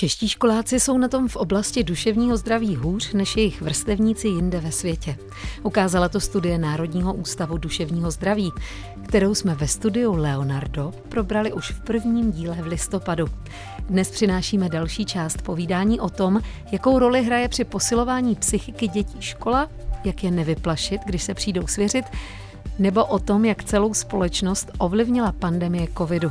Čeští školáci jsou na tom v oblasti duševního zdraví hůř než jejich vrstevníci jinde ve světě. Ukázala to studie Národního ústavu duševního zdraví, kterou jsme ve studiu Leonardo probrali už v prvním díle v listopadu. Dnes přinášíme další část povídání o tom, jakou roli hraje při posilování psychiky dětí škola, jak je nevyplašit, když se přijdou svěřit, nebo o tom, jak celou společnost ovlivnila pandemie covidu.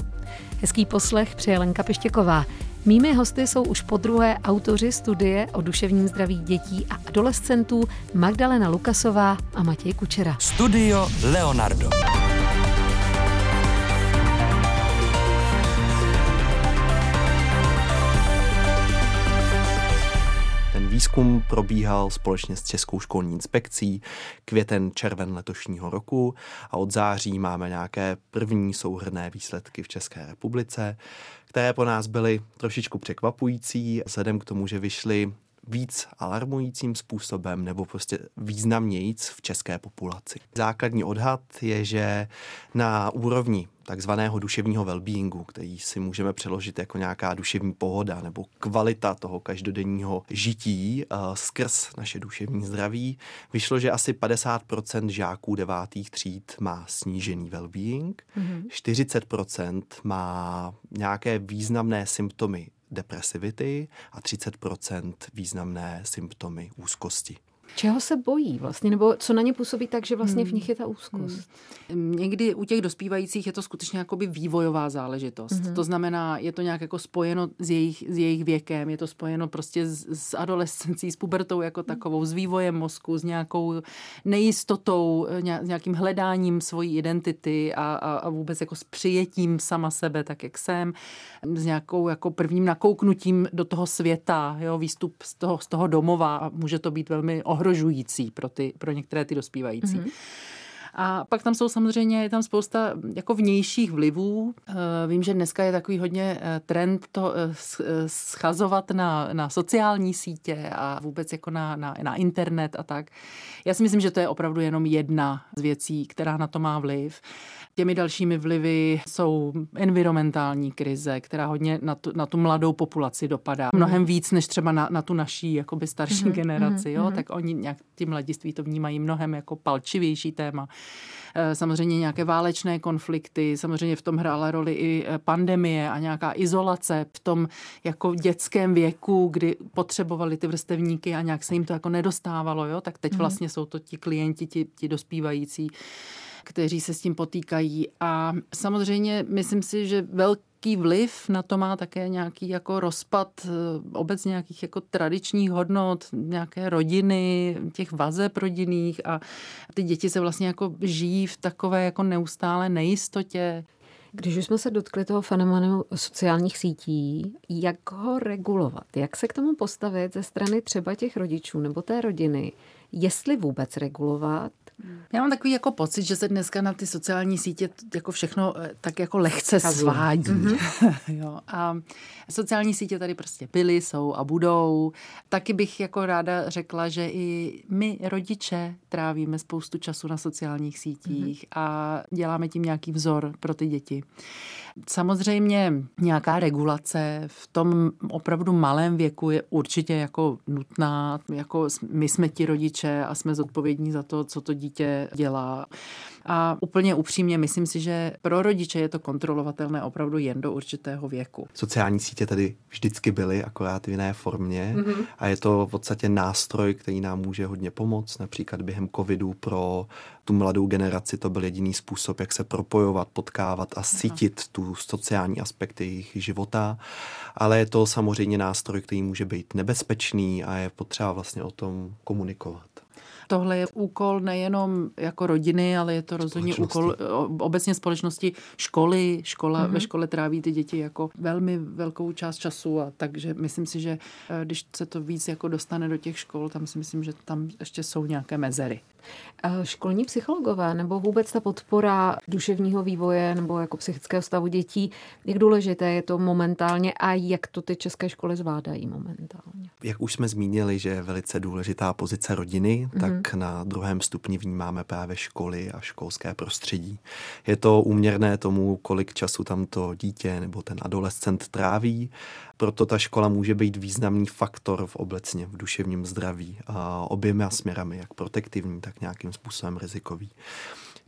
Hezký poslech přeje Lenka Pištěková. Mými hosty jsou už po druhé autoři studie o duševním zdraví dětí a adolescentů Magdalena Lukasová a Matěj Kučera. Studio Leonardo. Výzkum probíhal společně s Českou školní inspekcí květen červen letošního roku a od září máme nějaké první souhrné výsledky v České republice, které po nás byly trošičku překvapující, vzhledem k tomu, že vyšly víc alarmujícím způsobem nebo prostě významnějíc v české populaci. Základní odhad je, že na úrovni takzvaného duševního well-beingu, který si můžeme přeložit jako nějaká duševní pohoda nebo kvalita toho každodenního žití uh, skrz naše duševní zdraví, vyšlo, že asi 50% žáků devátých tříd má snížený well-being, mm-hmm. 40% má nějaké významné symptomy depresivity a 30% významné symptomy úzkosti. Čeho se bojí vlastně, nebo co na ně působí tak, že vlastně v nich je ta úzkost? Hmm. Někdy u těch dospívajících je to skutečně jakoby vývojová záležitost. Mm-hmm. To znamená, je to nějak jako spojeno s jejich, s jejich věkem, je to spojeno prostě s, s adolescencí, s pubertou jako takovou, s vývojem mozku, s nějakou nejistotou, s nějakým hledáním svojí identity a, a, a vůbec jako s přijetím sama sebe, tak jak jsem, s nějakou jako prvním nakouknutím do toho světa, jo, výstup z toho, z toho domova a může to být velmi ohrožující pro, ty, pro některé ty dospívající. Mm-hmm. A pak tam jsou samozřejmě, je tam spousta jako vnějších vlivů. Eh, vím, že dneska je takový hodně eh, trend to eh, schazovat na, na sociální sítě a vůbec jako na, na, na internet a tak. Já si myslím, že to je opravdu jenom jedna z věcí, která na to má vliv. Těmi dalšími vlivy jsou environmentální krize, která hodně na tu, na tu mladou populaci dopadá. Mhm. Mnohem víc než třeba na, na tu naší jakoby starší mm-hmm. generaci. Jo? Mm-hmm. Tak oni nějak ti mladiství to vnímají mnohem jako palčivější téma. Eh, samozřejmě nějaké válečné konflikty, samozřejmě v tom hrála roli i eh, pandemie a nějaká izolace v tom jako dětském věku, kdy potřebovali ty vrstevníky a nějak se jim to jako nedostávalo, jo? tak teď mm-hmm. vlastně jsou to ti klienti, ti, ti dospívající kteří se s tím potýkají. A samozřejmě myslím si, že velký vliv na to má také nějaký jako rozpad eh, obecně nějakých jako tradičních hodnot, nějaké rodiny, těch vazeb rodinných a ty děti se vlastně jako žijí v takové jako neustále nejistotě. Když už jsme se dotkli toho fenoménu sociálních sítí, jak ho regulovat? Jak se k tomu postavit ze strany třeba těch rodičů nebo té rodiny? Jestli vůbec regulovat, já mám takový jako pocit, že se dneska na ty sociální sítě jako všechno eh, tak jako lehce svádí. Mm-hmm. jo. A sociální sítě tady prostě byly, jsou a budou. Taky bych jako ráda řekla, že i my rodiče trávíme spoustu času na sociálních sítích mm-hmm. a děláme tím nějaký vzor pro ty děti. Samozřejmě nějaká regulace v tom opravdu malém věku je určitě jako nutná. Jako my jsme ti rodiče a jsme zodpovědní za to, co to dítě dělá. A úplně upřímně myslím si, že pro rodiče je to kontrolovatelné opravdu jen do určitého věku. Sociální sítě tady vždycky byly, akorát v jiné formě mm-hmm. a je to v podstatě nástroj, který nám může hodně pomoct. Například během covidu pro tu mladou generaci to byl jediný způsob, jak se propojovat, potkávat a cítit tu sociální aspekty jejich života. Ale je to samozřejmě nástroj, který může být nebezpečný a je potřeba vlastně o tom komunikovat tohle je úkol nejenom jako rodiny, ale je to rozhodně úkol obecně společnosti školy. Škola, mm-hmm. Ve škole tráví ty děti jako velmi velkou část času a takže myslím si, že eh, když se to víc jako dostane do těch škol, tam si myslím, že tam ještě jsou nějaké mezery. Školní psychologové nebo vůbec ta podpora duševního vývoje nebo jako psychického stavu dětí, jak důležité je to momentálně a jak to ty české školy zvládají momentálně? Jak už jsme zmínili, že je velice důležitá pozice rodiny, mm-hmm. tak na druhém stupni vnímáme právě školy a školské prostředí. Je to úměrné tomu, kolik času tam to dítě nebo ten adolescent tráví, proto ta škola může být významný faktor v obecně v duševním zdraví a oběma směrami, jak protektivní, tak nějakým způsobem rizikový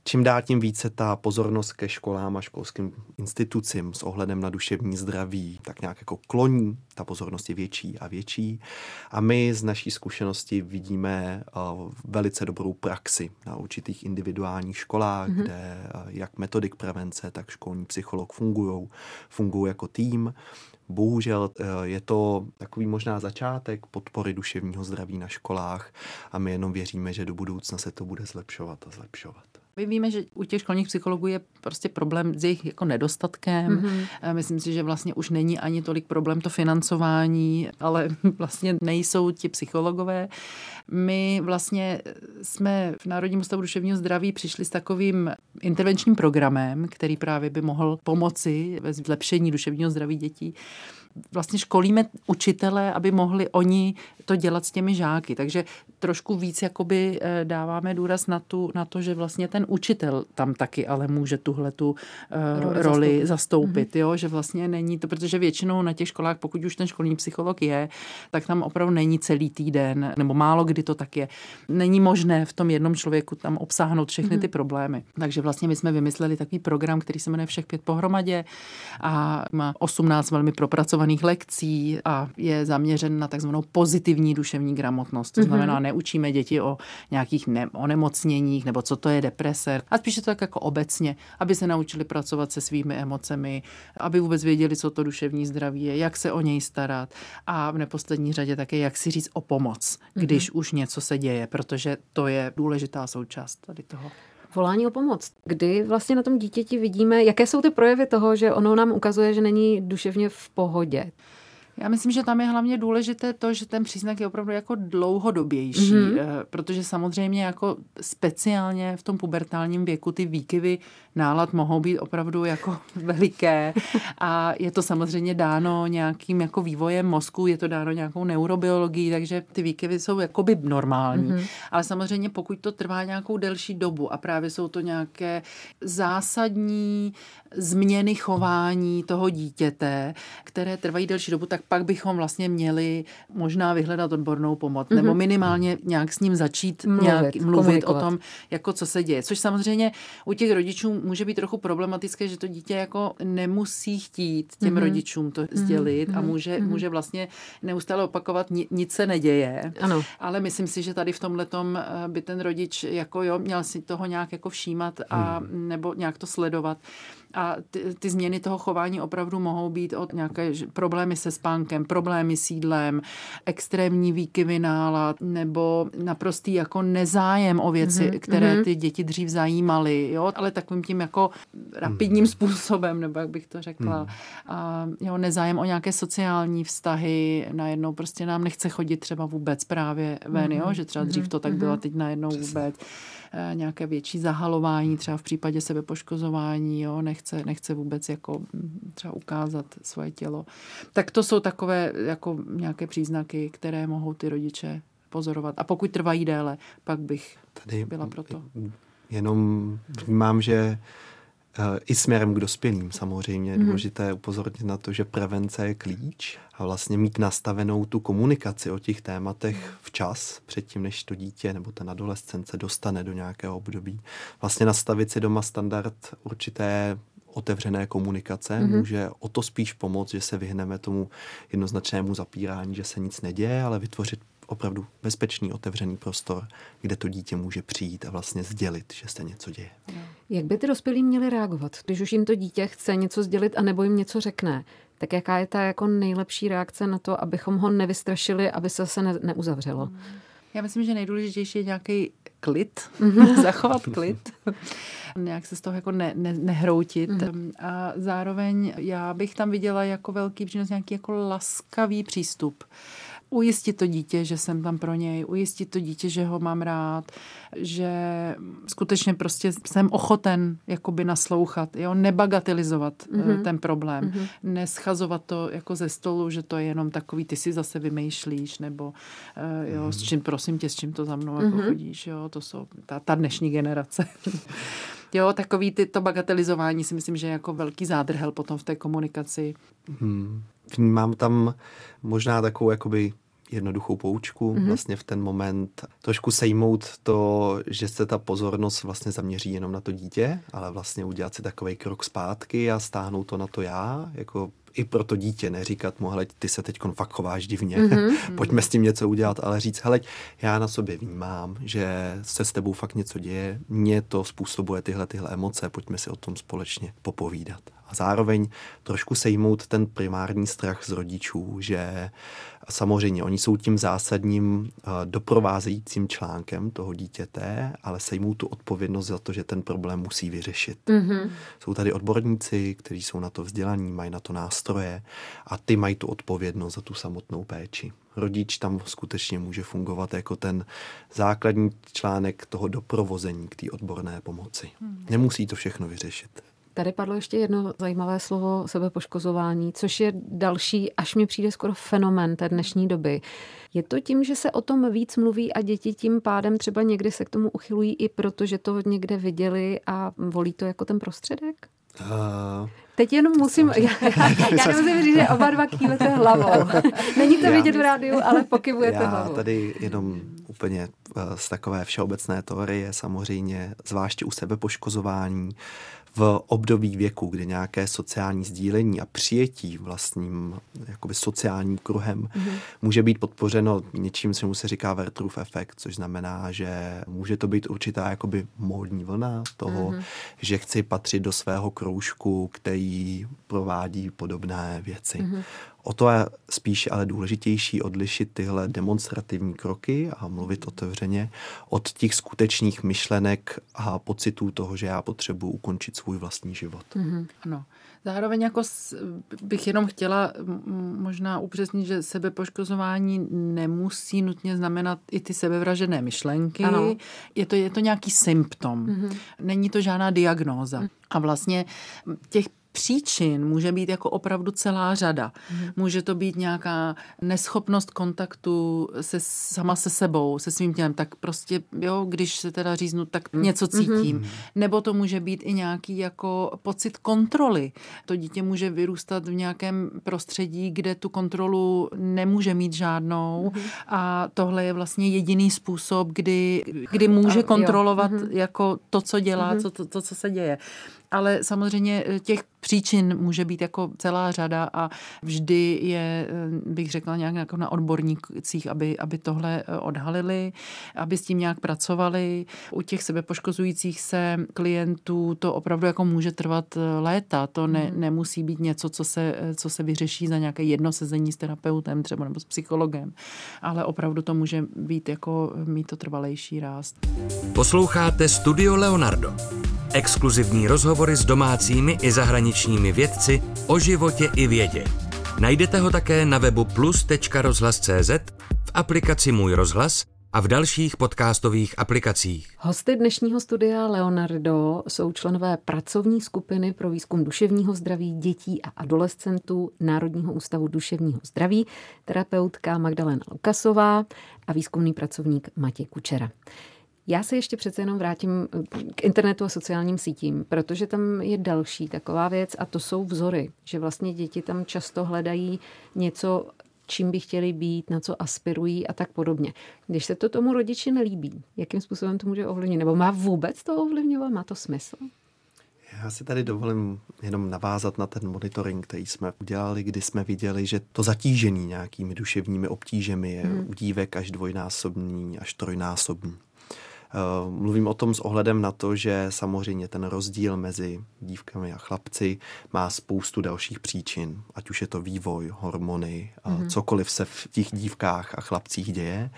čím dál tím více ta pozornost ke školám a školským institucím s ohledem na duševní zdraví tak nějak jako kloní, ta pozornost je větší a větší. A my z naší zkušenosti vidíme uh, velice dobrou praxi na určitých individuálních školách, mm-hmm. kde uh, jak metodik prevence, tak školní psycholog fungují, fungují jako tým. Bohužel uh, je to takový možná začátek podpory duševního zdraví na školách a my jenom věříme, že do budoucna se to bude zlepšovat a zlepšovat. My víme, že u těch školních psychologů je prostě problém s jejich jako nedostatkem. Mm-hmm. Myslím si, že vlastně už není ani tolik problém to financování, ale vlastně nejsou ti psychologové. My vlastně jsme v Národním ústavu duševního zdraví přišli s takovým intervenčním programem, který právě by mohl pomoci ve zlepšení duševního zdraví dětí vlastně školíme učitele, aby mohli oni to dělat s těmi žáky. Takže trošku víc jakoby eh, dáváme důraz na, tu, na to, že vlastně ten učitel tam taky ale může tuhle tu uh, roli, roli zastoupit, zastoupit mm-hmm. jo? že vlastně není to, protože většinou na těch školách, pokud už ten školní psycholog je, tak tam opravdu není celý týden, nebo málo kdy to tak je. Není možné v tom jednom člověku tam obsáhnout všechny mm-hmm. ty problémy. Takže vlastně my jsme vymysleli takový program, který se jmenuje Všech pět pohromadě a má 18 velmi propracovaných lekcí a je zaměřen na takzvanou pozitivní duševní gramotnost. To mhm. znamená, neučíme děti o nějakých ne- onemocněních nebo co to je deprese. A spíše to tak jako obecně, aby se naučili pracovat se svými emocemi, aby vůbec věděli, co to duševní zdraví je, jak se o něj starat a v neposlední řadě také, jak si říct o pomoc, když mm-hmm. už něco se děje, protože to je důležitá součást tady toho volání o pomoc. Kdy vlastně na tom dítěti vidíme, jaké jsou ty projevy toho, že ono nám ukazuje, že není duševně v pohodě. Já myslím, že tam je hlavně důležité to, že ten příznak je opravdu jako dlouhodobější, mm-hmm. protože samozřejmě jako speciálně v tom pubertálním věku ty výkyvy nálad mohou být opravdu jako veliké a je to samozřejmě dáno nějakým jako vývojem mozku, je to dáno nějakou neurobiologií, takže ty výkyvy jsou jakoby normální. Mm-hmm. Ale samozřejmě pokud to trvá nějakou delší dobu a právě jsou to nějaké zásadní změny chování toho dítěte, které trvají delší dobu, tak pak bychom vlastně měli možná vyhledat odbornou pomoc mm-hmm. nebo minimálně nějak s ním začít mluvit, nějak mluvit o tom, jako co se děje. Což samozřejmě u těch rodičů může být trochu problematické, že to dítě jako nemusí chtít těm mm-hmm. rodičům to sdělit mm-hmm. a může, mm-hmm. může vlastně neustále opakovat, nic se neděje. Ano. Ale myslím si, že tady v tomhle eh, by ten rodič jako jo, měl si toho nějak jako všímat a mm. nebo nějak to sledovat. A ty, ty změny toho chování opravdu mohou být od nějaké problémy se spánkem, problémy s jídlem, extrémní výkyvy nálad nebo naprostý jako nezájem o věci, mm-hmm. které mhm. ty děti dřív zajímaly, jo, ale takovým tím jako rapidním mm. způsobem, nebo jak bych to řekla. Mm. A jo, nezájem o nějaké sociální vztahy, najednou prostě nám nechce chodit třeba vůbec právě ven, jo, mhm. že třeba dřív to tak bylo, teď najednou vůbec. Eh, nějaké větší zahalování, třeba v případě sebepoškozování, jo, nechce, nechce vůbec jako mm, třeba ukázat svoje tělo. Tak to jsou takové jako nějaké příznaky, které mohou ty rodiče pozorovat. A pokud trvají déle, pak bych Tady byla proto. Jenom vnímám, že Eh, i směrem k dospělým samozřejmě. Je mm-hmm. důležité upozornit na to, že prevence je klíč a vlastně mít nastavenou tu komunikaci o těch tématech včas, předtím, než to dítě nebo ten adolescent se dostane do nějakého období. Vlastně nastavit si doma standard určité otevřené komunikace mm-hmm. může o to spíš pomoct, že se vyhneme tomu jednoznačnému zapírání, že se nic neděje, ale vytvořit opravdu bezpečný, otevřený prostor, kde to dítě může přijít a vlastně sdělit, že se něco děje. Jak by ty dospělí měli reagovat, když už jim to dítě chce něco sdělit a nebo jim něco řekne? Tak jaká je ta jako nejlepší reakce na to, abychom ho nevystrašili, aby se zase ne, neuzavřelo? Já myslím, že nejdůležitější je nějaký klid, mhm. zachovat klid, nějak se z toho jako ne, ne, nehroutit. Mm-hmm. A zároveň já bych tam viděla jako velký přínos nějaký jako laskavý přístup ujistit to dítě, že jsem tam pro něj, ujistit to dítě, že ho mám rád, že skutečně prostě jsem ochoten jakoby naslouchat, jo, nebagatelizovat mm-hmm. ten problém, mm-hmm. neschazovat to jako ze stolu, že to je jenom takový, ty si zase vymýšlíš, nebo uh, jo, mm-hmm. s čím, prosím tě, s čím to za mnou mm-hmm. jako mhm. chodíš, jo, to jsou ta, ta dnešní generace. Jo, takový ty, to bagatelizování si myslím, že je jako velký zádrhel potom v té komunikaci. Hmm. Vnímám tam možná takovou jakoby jednoduchou poučku mm-hmm. vlastně v ten moment. Trošku sejmout to, že se ta pozornost vlastně zaměří jenom na to dítě, ale vlastně udělat si takový krok zpátky a stáhnout to na to já, jako i pro to dítě neříkat mu, hele, ty se teď fakt chováš divně, mm-hmm. pojďme s tím něco udělat, ale říct, hele, já na sobě vnímám, že se s tebou fakt něco děje, mě to způsobuje tyhle tyhle emoce, pojďme si o tom společně popovídat. A zároveň trošku sejmout ten primární strach z rodičů, že samozřejmě oni jsou tím zásadním eh, doprovázejícím článkem toho dítěte, ale sejmou tu odpovědnost za to, že ten problém musí vyřešit. Mm-hmm. Jsou tady odborníci, kteří jsou na to vzdělaní, mají na to nástroje a ty mají tu odpovědnost za tu samotnou péči rodič tam skutečně může fungovat jako ten základní článek toho doprovození k té odborné pomoci. Hmm. Nemusí to všechno vyřešit. Tady padlo ještě jedno zajímavé slovo sebepoškozování, což je další, až mi přijde skoro fenomén té dnešní doby. Je to tím, že se o tom víc mluví a děti tím pádem třeba někdy se k tomu uchylují i proto, že to někde viděli a volí to jako ten prostředek? Uh, Teď jenom musím, já, já, já nemusím říct, že oba dva kývete hlavou. Není to já, vidět v rádiu, ale pokyvujete já hlavou. tady jenom úplně eh, z takové všeobecné teorie samozřejmě, zvláště u sebepoškozování, v období věku, kdy nějaké sociální sdílení a přijetí vlastním jakoby sociálním kruhem mm-hmm. může být podpořeno něčím, čemu se říká Vertrův efekt, což znamená, že může to být určitá jakoby módní vlna toho, mm-hmm. že chci patřit do svého kroužku, který provádí podobné věci. Mm-hmm. O to je spíš ale důležitější odlišit tyhle demonstrativní kroky a mluvit otevřeně od těch skutečných myšlenek a pocitů toho, že já potřebuji ukončit svůj vlastní život. Mm-hmm. No. Zároveň jako bych jenom chtěla možná upřesnit, že sebepoškozování nemusí nutně znamenat i ty sebevražené myšlenky. Ano. Je, to, je to nějaký symptom. Mm-hmm. Není to žádná diagnóza. Mm. A vlastně těch příčin může být jako opravdu celá řada. Mm. Může to být nějaká neschopnost kontaktu se sama se sebou, se svým tělem, tak prostě, jo, když se teda říznu, tak mm. něco cítím. Mm. Nebo to může být i nějaký jako pocit kontroly. To dítě může vyrůstat v nějakém prostředí, kde tu kontrolu nemůže mít žádnou mm. a tohle je vlastně jediný způsob, kdy, kdy může kontrolovat mm. jako to, co dělá, mm. co, to, to, co se děje ale samozřejmě eh, těch příčin může být jako celá řada a vždy je, eh, bych řekla, nějak jako na odbornících, aby, aby tohle eh, odhalili, aby s tím nějak pracovali. U těch sebepoškozujících se klientů to opravdu jako může trvat léta. To ne, hmm. nemusí být něco, co se, co se vyřeší za nějaké jedno sezení s terapeutem třeba nebo s psychologem, ale opravdu to může být jako mít to trvalejší rást. Posloucháte Studio Leonardo. Exkluzivní rozhovory s domácími i zahraničními vědci o životě i vědě. Najdete ho také na webu plus.rozhlas.cz, v aplikaci Můj rozhlas a v dalších podcastových aplikacích. Hosty dnešního studia Leonardo jsou členové pracovní skupiny pro výzkum duševního zdraví dětí a adolescentů Národního ústavu duševního zdraví, terapeutka Magdalena Lukasová a výzkumný pracovník Matěj Kučera. Já se ještě přece jenom vrátím eh, k internetu a sociálním sítím, protože tam je další taková věc a to jsou vzory, že vlastně děti tam často hledají něco, čím by chtěli být, na co aspirují a tak podobně. Když se to tomu rodiči nelíbí, jakým způsobem to může ovlivnit? Nebo má vůbec to ovlivňovat? Má to smysl? Já si tady dovolím jenom navázat na ten monitoring, který jsme udělali, kdy jsme viděli, že to zatížení nějakými duševními obtížemi je hmm. u dívek až dvojnásobný, až trojnásobný. Eh, mluvím o tom s ohledem na to, že samozřejmě ten rozdíl mezi dívkami a chlapci má spoustu dalších příčin, ať už je to vývoj, hormony, mm-hmm. cokoliv se v těch dívkách a chlapcích děje.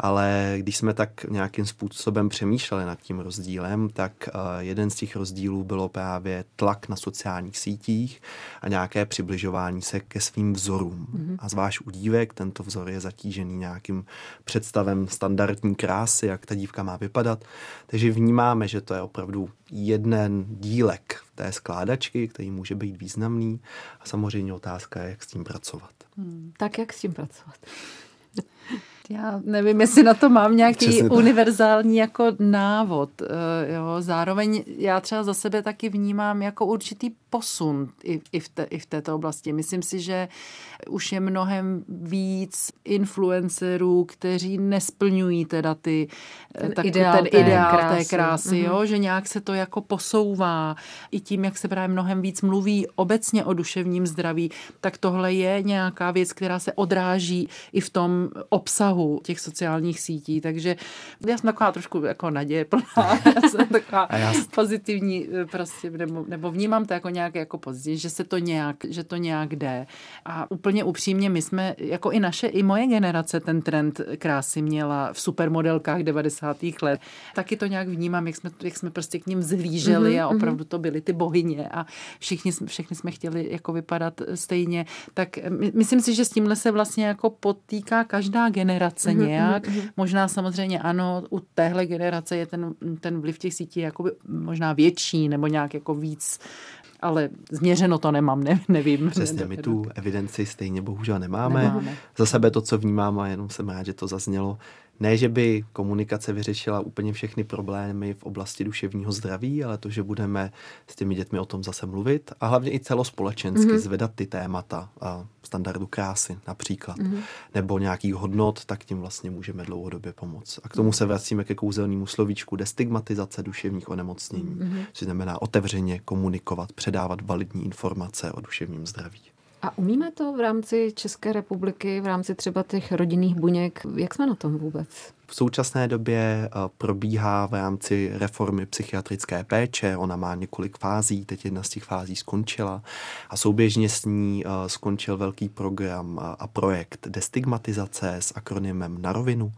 Ale když jsme tak nějakým způsobem přemýšleli nad tím rozdílem, tak eh, jeden z těch rozdílů bylo právě tlak na sociálních sítích a nějaké přibližování se ke svým vzorům. Mm-hmm. A zvlášť u dívek tento vzor je zatížený nějakým představem standardní krásy, jak ta dívka má vypadat. Takže vnímáme, že to je opravdu jeden dílek té skládačky, který může být významný a samozřejmě otázka je, jak s tím pracovat. Hmm, tak jak s tím pracovat? Já nevím, jestli na to mám nějaký Přesně univerzální jako návod. Eh, jo. Zároveň já třeba za sebe taky vnímám jako určitý posun i, i, v te, i v této oblasti. Myslím si, že už je mnohem víc influencerů, kteří nesplňují teda ty, eh, ten tak, ideál, ten té ideál krásy. té krásy, mm-hmm. jo? že nějak se to jako posouvá. I tím, jak se právě mnohem víc mluví obecně o duševním zdraví, tak tohle je nějaká věc, která se odráží i v tom obsahu těch sociálních sítí. Takže já jsem taková trošku jako naděje plná. já jsem taková já... pozitivní eh, prostě, nebo, nebo vnímám to jako nějak jako pozitivní, že se to nějak, že to nějak jde. A úplně upřímně, my jsme, jako i naše, i moje generace ten trend krásy měla v supermodelkách 90. let. Taky to nějak vnímám, jak jsme, jak jsme prostě k ním zhlíželi mm-hmm, a opravdu to byly ty bohyně a všichni, všichni jsme chtěli jako vypadat stejně. Tak my, myslím si, že s tímhle se vlastně jako potýká každá generace mm-hmm, nějak. Mm-hmm. Možná samozřejmě ano, u téhle generace je ten, ten vliv těch sítí jakoby možná větší nebo nějak jako víc ale změřeno to nemám, ne, nevím. Přesně, my tu evidenci stejně bohužel nemáme. nemáme. Za sebe to, co vnímám, a jenom jsem rád, že to zaznělo, ne, že by komunikace vyřešila úplně všechny problémy v oblasti duševního zdraví, ale to, že budeme s těmi dětmi o tom zase mluvit a hlavně i celospolečensky mm-hmm. zvedat ty témata a standardu krásy například, mm-hmm. nebo nějakých hodnot, tak tím vlastně můžeme dlouhodobě pomoct. A k tomu se vracíme ke kouzelnému slovíčku destigmatizace duševních onemocnění, mm-hmm. což znamená otevřeně komunikovat, předávat validní informace o duševním zdraví. A umíme to v rámci České republiky, v rámci třeba těch rodinných buněk? Jak jsme na tom vůbec? V současné době eh, probíhá v rámci reformy psychiatrické péče. Ona má několik fází, teď jedna z těch fází skončila a souběžně s ní eh, skončil velký program a projekt destigmatizace s akronymem na rovinu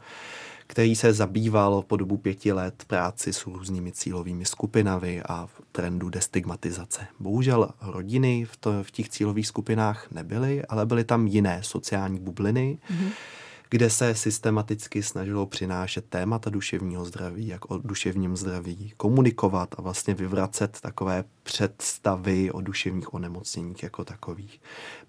který se zabýval po dobu pěti let práci s různými cílovými skupinami a v trendu destigmatizace. Bohužel rodiny v, to, v těch cílových skupinách nebyly, ale byly tam jiné sociální bubliny, mm-hmm kde se systematicky snažilo přinášet témata duševního zdraví, jak o duševním zdraví komunikovat a vlastně vyvracet takové představy o duševních onemocněních jako takových.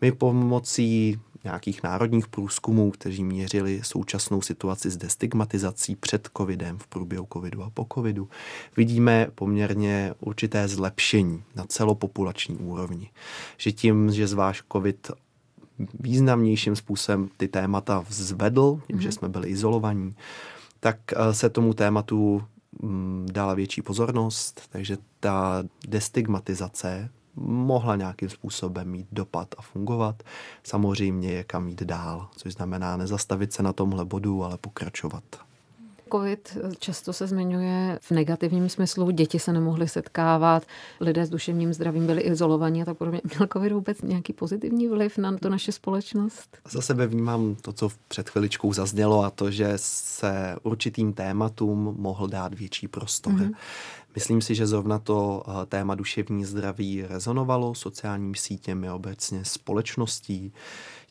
My pomocí nějakých národních průzkumů, kteří měřili současnou situaci s destigmatizací před covidem, v průběhu covidu a po covidu, vidíme poměrně určité zlepšení na celopopulační úrovni. Že tím, že zvlášť covid významnějším způsobem ty témata vzvedl, tím, mm-hmm. že mhm. jsme byli izolovaní, tak eh, se tomu tématu mm, dala větší pozornost, takže ta destigmatizace mohla nějakým způsobem mít dopad a fungovat. Samozřejmě je kam jít dál, což znamená nezastavit se na tomhle bodu, ale pokračovat. COVID často se zmiňuje v negativním smyslu. Děti se nemohly setkávat, lidé s duševním zdravím byli izolovaní a tak podobně. Měl COVID vůbec nějaký pozitivní vliv na to naše společnost? Za sebe vnímám to, co před chviličkou zaznělo a to, že se určitým tématům mohl dát větší prostor. Mm-hmm. Myslím si, že zrovna to eh, téma duševní zdraví rezonovalo sociálními sítěmi obecně společností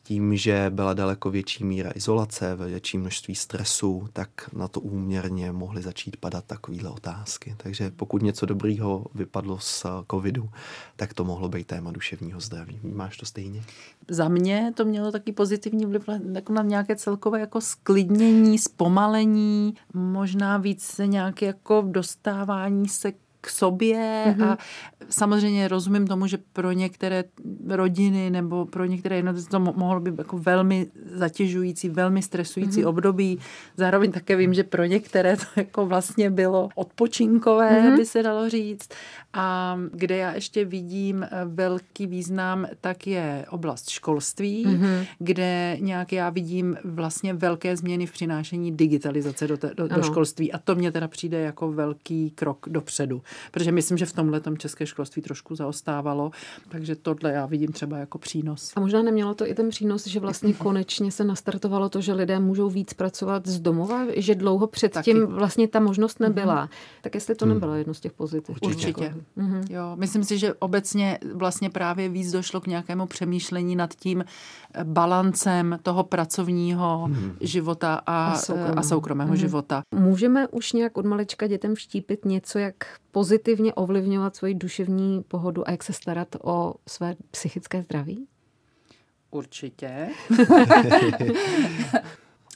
tím, že byla daleko větší míra izolace, větší množství stresu, tak na to úměrně mohly začít padat takovéhle otázky. Takže pokud něco dobrýho vypadlo z covidu, tak to mohlo být téma duševního zdraví. Máš to stejně? Za mě to mělo taky pozitivní vliv jako na nějaké celkové jako sklidnění, zpomalení, možná víc nějaké jako dostávání se k sobě mm-hmm. a samozřejmě rozumím tomu, že pro některé rodiny nebo pro některé jednotlivce to mohlo být jako velmi zatěžující, velmi stresující mm-hmm. období. Zároveň také vím, že pro některé to jako vlastně bylo odpočinkové, mm-hmm. by se dalo říct. A kde já ještě vidím eh, velký význam, tak je oblast školství, mm-hmm. kde nějak já vidím vlastně velké změny v přinášení digitalizace do, te, do, do školství a to mě teda přijde jako velký krok dopředu Protože myslím, že v tomhle tom české školství trošku zaostávalo, takže tohle já vidím třeba jako přínos. A možná nemělo to i ten přínos, že vlastně konečně se nastartovalo to, že lidé můžou víc pracovat z domova, že dlouho předtím vlastně ta možnost nebyla. Mm-hmm. Tak jestli to nebylo jedno z těch pozitiv. Určitě. Určitě. Mm-hmm. Jo, myslím si, že obecně vlastně právě víc došlo k nějakému přemýšlení nad tím balancem toho pracovního mm-hmm. života a, a soukromého, a soukromého mm-hmm. života. Můžeme už nějak od malička dětem vštípit něco, jak pozitivně ovlivňovat svoji duševní pohodu a jak se starat o své psychické zdraví? Určitě.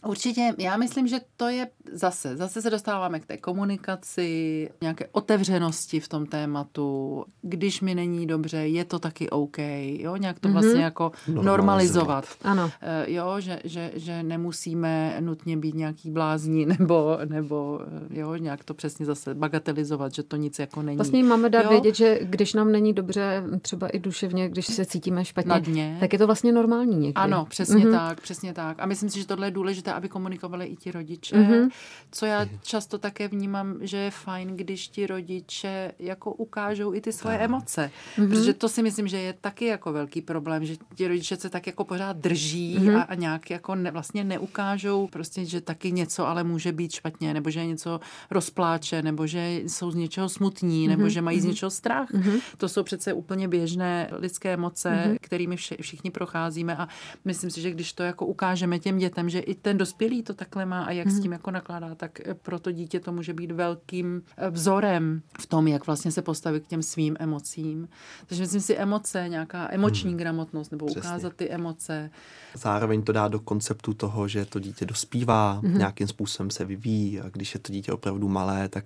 Určitě, já myslím, že to je zase, zase se dostáváme k té komunikaci, nějaké otevřenosti v tom tématu. Když mi není dobře, je to taky OK, jo, nějak to vlastně mm-hmm. jako normalizovat. normalizovat. Ano. Uh, jo, že, že, že nemusíme nutně být nějaký blázní nebo, nebo eh, jo, nějak to přesně zase bagatelizovat, že to nic jako není. Vlastně máme dát jo? vědět, že když nám není dobře, třeba i duševně, když se cítíme špatně, tak je to vlastně normální někdy. Ano, přesně mm-hmm. tak, přesně tak. A myslím si, že tohle je důležité, aby komunikovali i ti rodiče. Mm-hmm. Co já často také vnímám, že je fajn, když ti rodiče jako ukážou i ty svoje emoce. Mm-hmm. Protože to si myslím, že je taky jako velký problém, že ti rodiče se tak jako pořád drží mm-hmm. a, a nějak jako ne, vlastně neukážou prostě, že taky něco ale může být špatně, nebo že něco rozpláče, nebo že jsou z něčeho smutní, mm-hmm. nebo že mají mm-hmm. z něčeho strach. Mm-hmm. To jsou přece úplně běžné lidské emoce, mm-hmm. kterými vše, všichni procházíme a myslím si, že když to jako ukážeme těm dětem, že i ten dospělý to takhle má a jak mm-hmm. s mhm. tím jako nakládá, tak eh, pro to dítě to může být velkým eh, vzorem v tom, jak vlastně se postavit k těm svým emocím. Takže myslím si emoce, nějaká emoční mm. gramotnost nebo Přesně. ukázat ty emoce. Zároveň to dá do konceptu toho, že to dítě dospívá, mm-hmm. nějakým způsobem se vyvíjí a když je to dítě opravdu malé, tak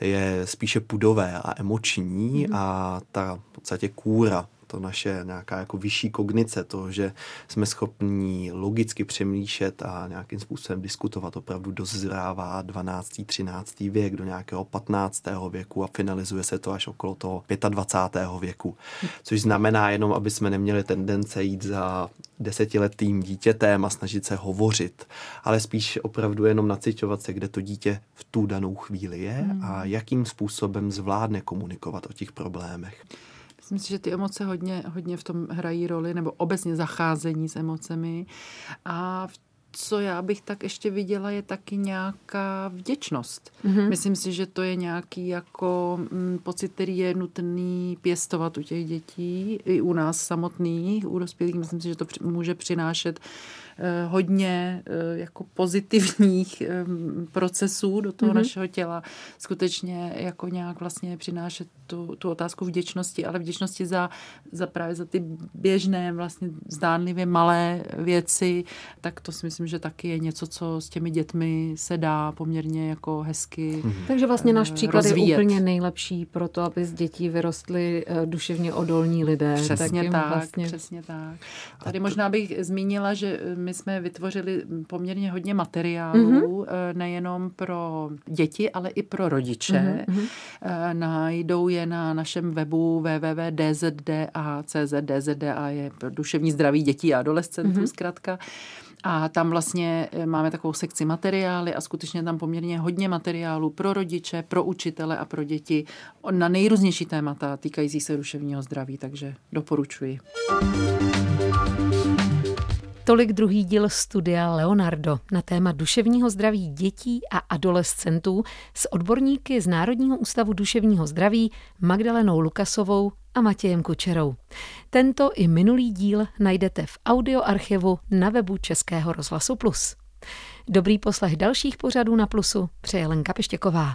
je spíše pudové a emoční mm-hmm. a ta v podstatě kůra to naše nějaká jako vyšší kognice, to, že jsme schopní logicky přemýšlet a nějakým způsobem diskutovat, opravdu dozrává 12. 13. věk do nějakého 15. věku a finalizuje se to až okolo toho 25. věku. Což znamená jenom, aby jsme neměli tendence jít za desetiletým dítětem a snažit se hovořit, ale spíš opravdu jenom naciťovat se, kde to dítě v tu danou chvíli je a hmm. jakým způsobem zvládne komunikovat o těch problémech. Myslím si, že ty emoce hodně, hodně v tom hrají roli, nebo obecně zacházení s emocemi. A v co já bych tak ještě viděla, je taky nějaká vděčnost. Mm-hmm. Myslím si, že to je nějaký jako mm, pocit, který je nutný pěstovat u těch dětí, i u nás samotných, u dospělých. Myslím si, že to může přinášet Eh, hodně eh, jako pozitivních procesů do toho mm-hmm. našeho těla. Skutečně jako nějak vlastně přinášet tu, tu otázku vděčnosti, ale vděčnosti za, za právě za ty běžné, vlastně zdánlivě malé věci, tak to si myslím, že taky je něco, co s těmi dětmi se dá poměrně jako hezky mm-hmm. Takže vlastně náš příklad rozvíjet. je úplně nejlepší pro to, aby z dětí vyrostly duševně odolní lidé. Přesně tak, tak vlastně... přesně tak. Tady možná bych zmínila, že my jsme vytvořili poměrně hodně materiálů, mm-hmm. nejenom pro děti, ale i pro rodiče. Mm-hmm. Najdou je na našem webu www.dzda.cz. DZDA je pro duševní zdraví dětí a adolescentů mm-hmm. zkrátka. A tam vlastně eh, máme takovou sekci materiály a skutečně tam poměrně hodně materiálů pro rodiče, pro učitele a pro děti na nejrůznější témata týkající se duševního zdraví, takže doporučuji. Tolik druhý díl studia Leonardo na téma duševního zdraví dětí a adolescentů s odborníky z Národního ústavu duševního zdraví Magdalenou Lukasovou a Matějem Kučerou. Tento i minulý díl najdete v audioarchivu na webu Českého rozhlasu Plus. Dobrý poslech dalších pořadů na Plusu přeje Lenka Pištěková.